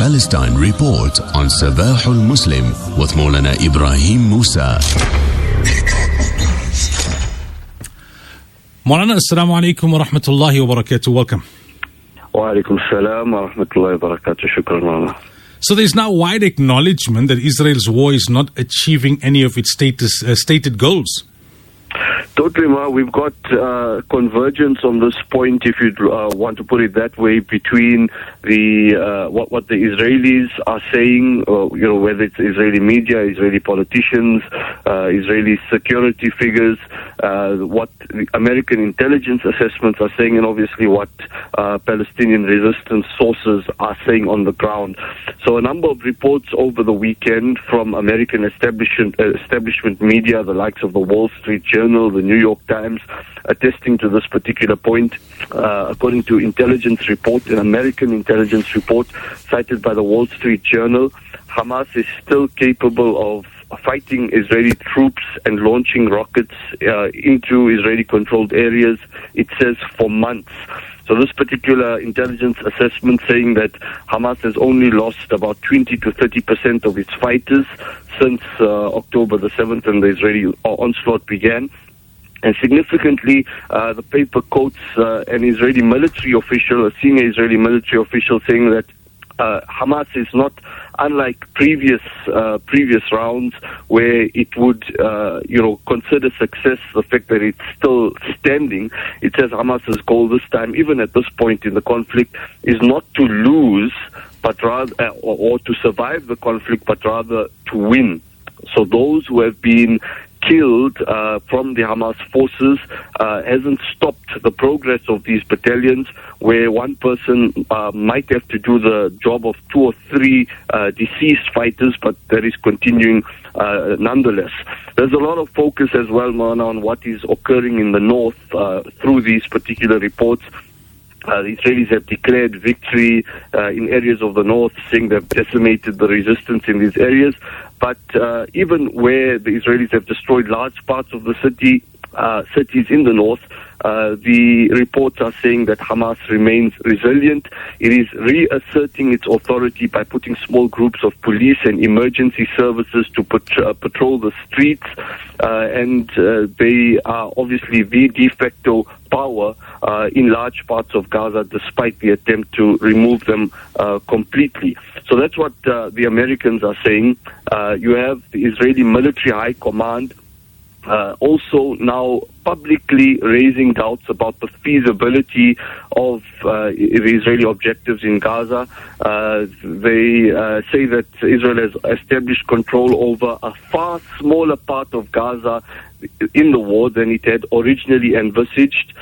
Palestine Report on Sabahul Muslim with Maulana Ebrahim Moosa. Maulana, Assalamu alaikum wa rahmatullahi wa barakatuh. Welcome. Wa alaikum salam wa rahmatullahi wa barakatuh. Shukran, So there's now wide acknowledgement that Israel's war is not achieving any of its status, uh, stated goals. Totally, Ma. We've got uh, convergence on this point, if you uh, want to put it that way, between the uh, what what the Israelis are saying, uh, you know, whether it's Israeli media, Israeli politicians, uh, Israeli security figures, uh, what American intelligence assessments are saying, and obviously what Palestinian resistance sources are saying on the ground. So a number of reports over the weekend from American establishment establishment media, the likes of the Wall Street Journal, the New York Times, attesting to this particular point. Uh, according to intelligence report, an American intelligence report cited by the Wall Street Journal, Hamas is still capable of fighting Israeli troops and launching rockets uh, into Israeli-controlled areas. It says for months. So this particular intelligence assessment saying that Hamas has only lost about 20 to 30 percent of its fighters since uh, October the 7th and the Israeli onslaught began. And significantly, uh, the paper quotes uh, an Israeli military official, a senior Israeli military official, saying that uh, Hamas is not unlike previous uh, previous rounds where it would uh, you know consider success the fact that it's still standing. It says Hamas's goal this time, even at this point in the conflict, is not to lose, but rather or, or to survive the conflict, but rather to win. So those who have been killed uh, from the Hamas forces uh, hasn't stopped the progress of these battalions, where one person uh, might have to do the job of two or three uh, deceased fighters, but that is continuing uh, nonetheless. There's a lot of focus as well, Mana, on what is occurring in the north uh, through these particular reports. Uh, the Israelis have declared victory uh, in areas of the north, saying they've decimated the resistance in these areas. But uh, even where the Israelis have destroyed large parts of the city, uh, cities in the north, uh, the reports are saying that Hamas remains resilient. It is reasserting its authority by putting small groups of police and emergency services to pat- uh, patrol the streets, uh, and uh, they are obviously the de facto power uh, in large parts of Gaza, despite the attempt to remove them completely. So that's what the Americans are saying. You have the Israeli military high command uh, also now publicly raising doubts about the feasibility of uh, the Israeli objectives in Gaza. Uh, they uh, say that Israel has established control over a far smaller part of Gaza in the war than it had originally envisaged.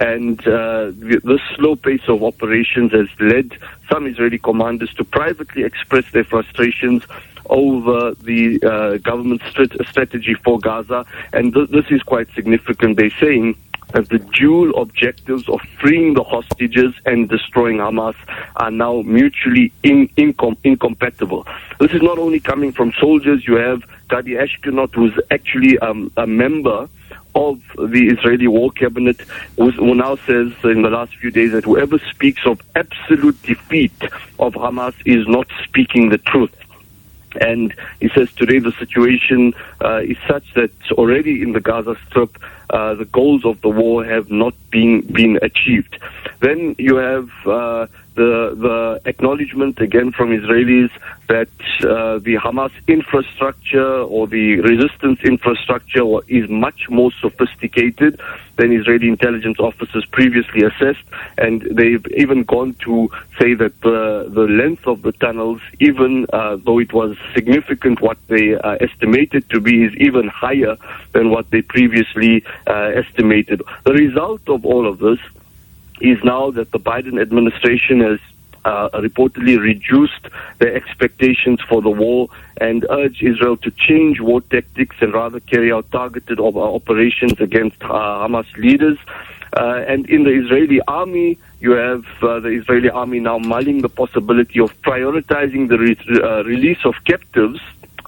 And uh, this slow pace of operations has led some Israeli commanders to privately express their frustrations over the uh, government strat- strategy for Gaza. And th- this is quite significant. They're saying that the dual objectives of freeing the hostages and destroying Hamas are now mutually in, incom- incompatible. This is not only coming from soldiers. You have Gadi Ashkenaz, who's actually um, a member of the Israeli war cabinet, who now says in the last few days that whoever speaks of absolute defeat of Hamas is not speaking the truth. And he says today the situation uh, is such that already in the Gaza Strip, uh, the goals of the war have not been been achieved. Then you have uh, the the acknowledgement again from Israelis that uh, the Hamas infrastructure or the resistance infrastructure is much more sophisticated than Israeli intelligence officers previously assessed, and they've even gone to say that the the length of the tunnels, even uh, though it was significant, what they uh, estimated to be is even higher than what they previously uh, estimated. The result of all of this is now that the Biden administration has uh, reportedly reduced their expectations for the war and urged Israel to change war tactics and rather carry out targeted op- operations against uh, Hamas leaders. Uh, and in the Israeli army, you have uh, the Israeli army now mulling the possibility of prioritizing the re- uh, release of captives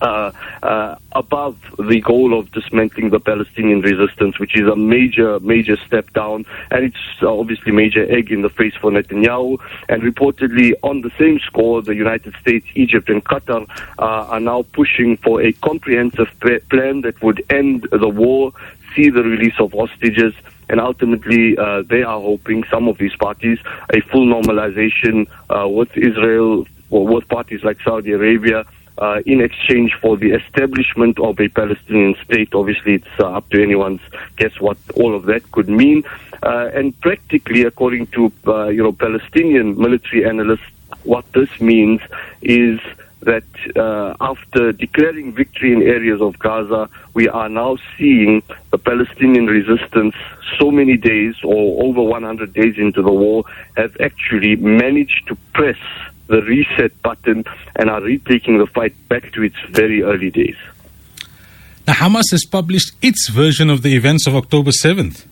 uh, uh, above the goal of dismantling the Palestinian resistance, which is a major, major step down, and it's obviously major egg in the face for Netanyahu. And reportedly, on the same score, the United States, Egypt, and Qatar uh, are now pushing for a comprehensive plan that would end the war, see the release of hostages, and ultimately uh, they are hoping some of these parties a full normalization uh, with Israel or with parties like Saudi Arabia uh, in exchange for the establishment of a Palestinian state. Obviously, it's uh, up to anyone's guess what all of that could mean. Uh, and practically, according to uh, you know Palestinian military analysts, what this means is that uh, after declaring victory in areas of Gaza, we are now seeing the Palestinian resistance so many days or over 100 days into the war have actually managed to press the reset button and are retaking the fight back to its very early days. Now, Hamas has published its version of the events of October 7th.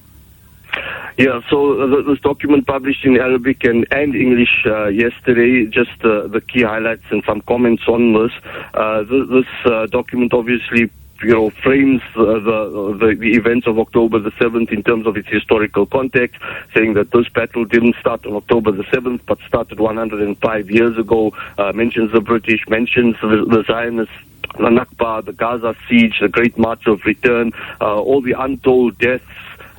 Yeah, so this document published in Arabic and, and English uh, yesterday, just uh, the key highlights and some comments on this. Uh, this, this uh, document obviously you know, frames uh, the, the, the events of October the 7th in terms of its historical context, saying that this battle didn't start on October the 7th, but started 105 years ago. Uh, mentions the British, mentions the, the Zionists. The Nakba, the Gaza siege, the Great March of Return, uh, all the untold deaths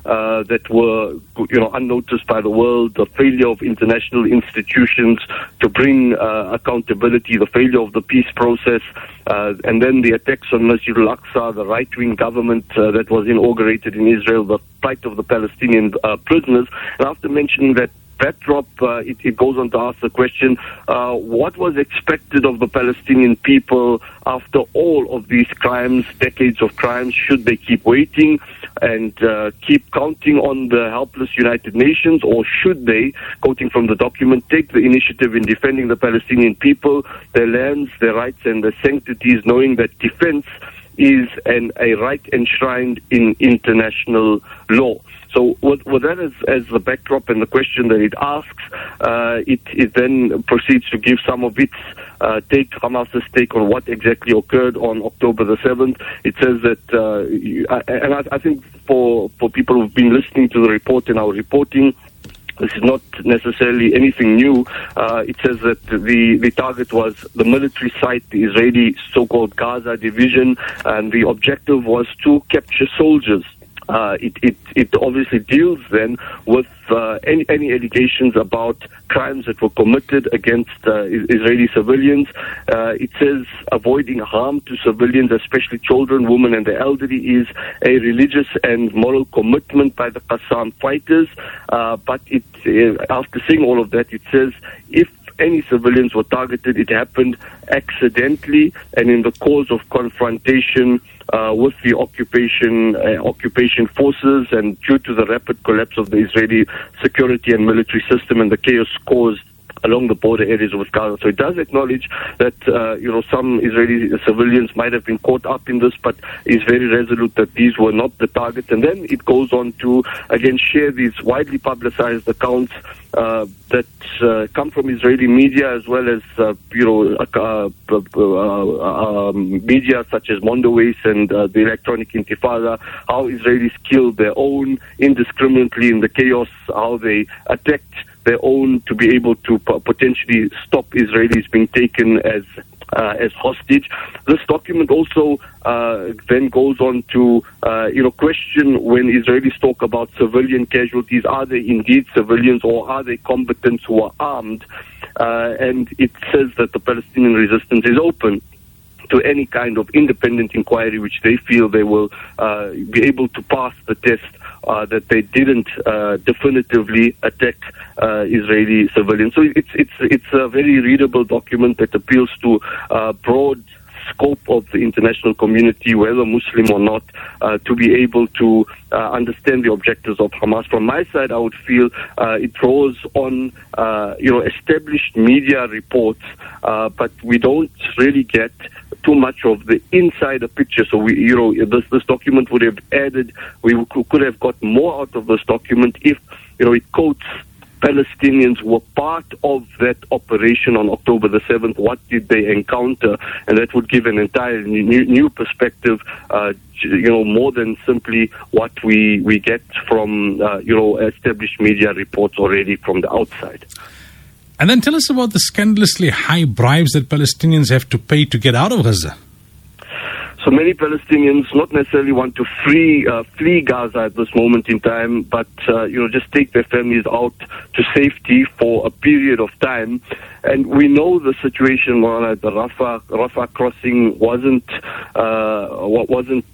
uh, that were, you know, unnoticed by the world, the failure of international institutions to bring uh, accountability, the failure of the peace process, uh, and then the attacks on Masjid al-Aqsa, the right-wing government uh, that was inaugurated in Israel, the plight of the Palestinian uh, prisoners. And after mentioning that backdrop, uh, it, it, goes on to ask the question, uh, what was expected of the Palestinian people after all of these crimes, decades of crimes? Should they keep waiting and uh, keep counting on the helpless United Nations, or should they, quoting from the document, take the initiative in defending the Palestinian people, their lands, their rights, and their sanctities, knowing that defense is an, a right enshrined in international law. So with, with that as, as the backdrop and the question that it asks, uh, it, it then proceeds to give some of its uh, take, Hamas's take on what exactly occurred on October the 7th. It says that, uh, and I, I think for, for people who've been listening to the report and our reporting, this is not necessarily anything new. Uh, it says that the, the target was the military site, the Israeli so-called Gaza division, and the objective was to capture soldiers uh, it, it, it obviously deals then with uh, any, any allegations about crimes that were committed against uh, Israeli civilians. Uh, it says avoiding harm to civilians, especially children, women, and the elderly, is a religious and moral commitment by the Qassam fighters. Uh, but it, uh, after seeing all of that, it says if any civilians were targeted, it happened accidentally and in the course of confrontation uh, with the occupation uh, occupation forces, and due to the rapid collapse of the Israeli security and military system and the chaos caused along the border areas with Gaza. So it does acknowledge that uh, you know some Israeli civilians might have been caught up in this, but is very resolute that these were not the targets. And then it goes on to again share these widely publicized accounts uh, that uh, come from Israeli media as well as uh, you know uh, uh, uh, um, media such as Mondoweiss and the Electronic Intifada, how Israelis killed their own indiscriminately in the chaos, how they attacked their own to be able to potentially stop Israelis being taken as uh, as hostage. This document also uh, then goes on to, uh, you know, question when Israelis talk about civilian casualties: Are they indeed civilians, or are they combatants who are armed? Uh, and it says that the Palestinian resistance is open to any kind of independent inquiry which they feel they will uh, be able to pass the test uh, that they didn't uh, definitively attack uh, Israeli civilians. So it's it's it's a very readable document that appeals to uh, broad scope of the international community, whether Muslim or not, uh, to be able to uh, understand the objectives of Hamas. From my side, I would feel uh, it draws on, uh, you know, established media reports, but we don't really get too much of the insider picture. So we, you know, this this document would have added, we could have got more out of this document if, you know, it quotes Palestinians were part of that operation on October the 7th. What did they encounter? And that would give an entire new, new perspective, uh, you know, more than simply what we, we get from, uh, you know, established media reports already from the outside. And then tell us about the scandalously high bribes that Palestinians have to pay to get out of Gaza. So many Palestinians not necessarily want to free, uh, flee Gaza at this moment in time, but uh, you know just take their families out to safety for a period of time. And we know the situation at the Rafah Rafah crossing wasn't uh, what wasn't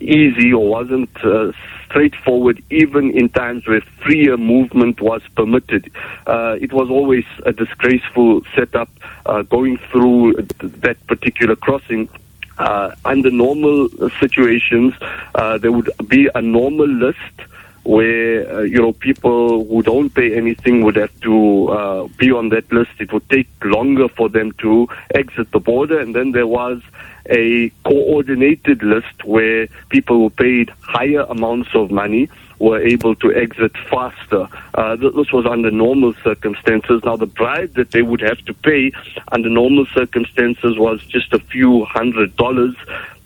easy or wasn't uh, straightforward, even in times where freer movement was permitted. Uh, it was always a disgraceful setup uh, going through that particular crossing. Uh, under normal situations, uh, there would be a normal list where uh, you know people who don't pay anything would have to uh, be on that list. It would take longer for them to exit the border, and then there was a coordinated list where people who paid higher amounts of money were able to exit faster. Uh, this was under normal circumstances. Now, the bribe that they would have to pay under normal circumstances was just a few hundred dollars,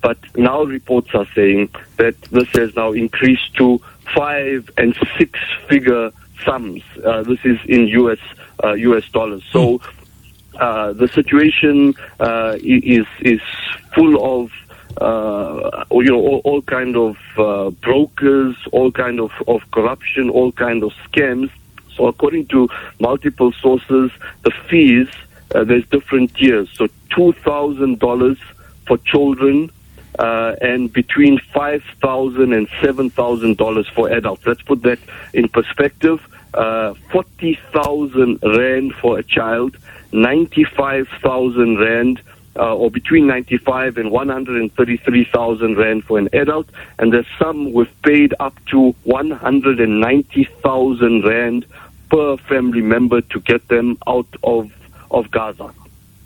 but now reports are saying that this has now increased to five and six figure sums. Uh, this is in US uh, US dollars. So. Uh, the situation uh, is is full of uh, you know all, all kind of uh, brokers, all kind of, of corruption, all kind of scams. So according to multiple sources, the fees there's different tiers. So two thousand dollars for children. Uh, and between five thousand and seven thousand dollars for adults. Let's put that in perspective. Forty thousand rand for a child, ninety-five thousand rand uh, or between 95 and 133,000 rand for an adult, and the sum who've paid up to 190,000 rand per family member to get them out of of Gaza.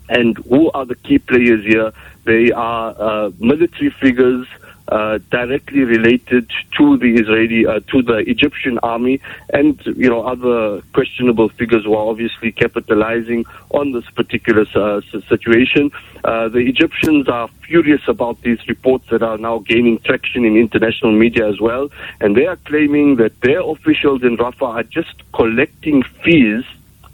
And who are the key players here? They are uh, military figures uh, directly related to the Israeli, uh, to the Egyptian army, and you know other questionable figures who are obviously capitalizing on this particular uh, situation. Uh, the Egyptians are furious about these reports that are now gaining traction in international media as well, and they are claiming that their officials in Rafah are just collecting fees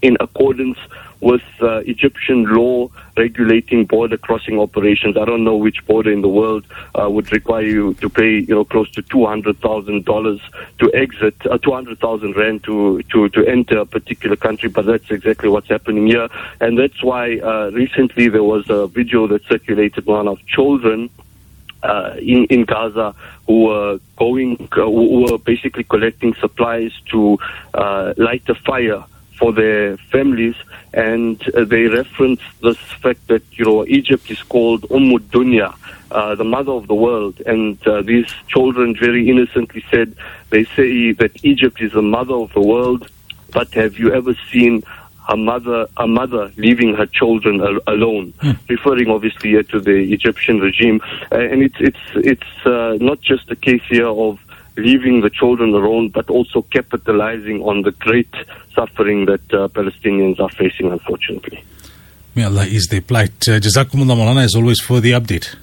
in accordance with uh, Egyptian law regulating border crossing operations. I don't know which border in the world uh, would require you to pay, you know, close to two hundred thousand dollars to exit, uh, two hundred thousand rand to, to to enter a particular country. But that's exactly what's happening here, and that's why uh, recently there was a video that circulated one of children. Uh, in in Gaza, who were going, uh, who were basically collecting supplies to uh, light a fire for their families, and uh, they reference this fact that you know Egypt is called Umm Dunya, uh, the mother of the world, and uh, these children very innocently said they say that Egypt is the mother of the world, but have you ever seen a mother a mother leaving her children al- alone, referring obviously to the Egyptian regime, uh, and it's it's it's uh, not just a case here of leaving the children alone, but also capitalizing on the great suffering that uh, Palestinians are facing, unfortunately. May Allah ease their plight. Uh, Jazakumullah Maulana, as always, for the update.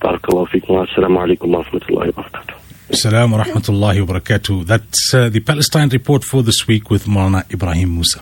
Barakallahu feekum. Assalamu alaikum wa rahmatullahi wa barakatuh. Assalamu rahmatullahi wa barakatuh. That's uh, the Palestine report for this week with Maulana Ebrahim Moosa.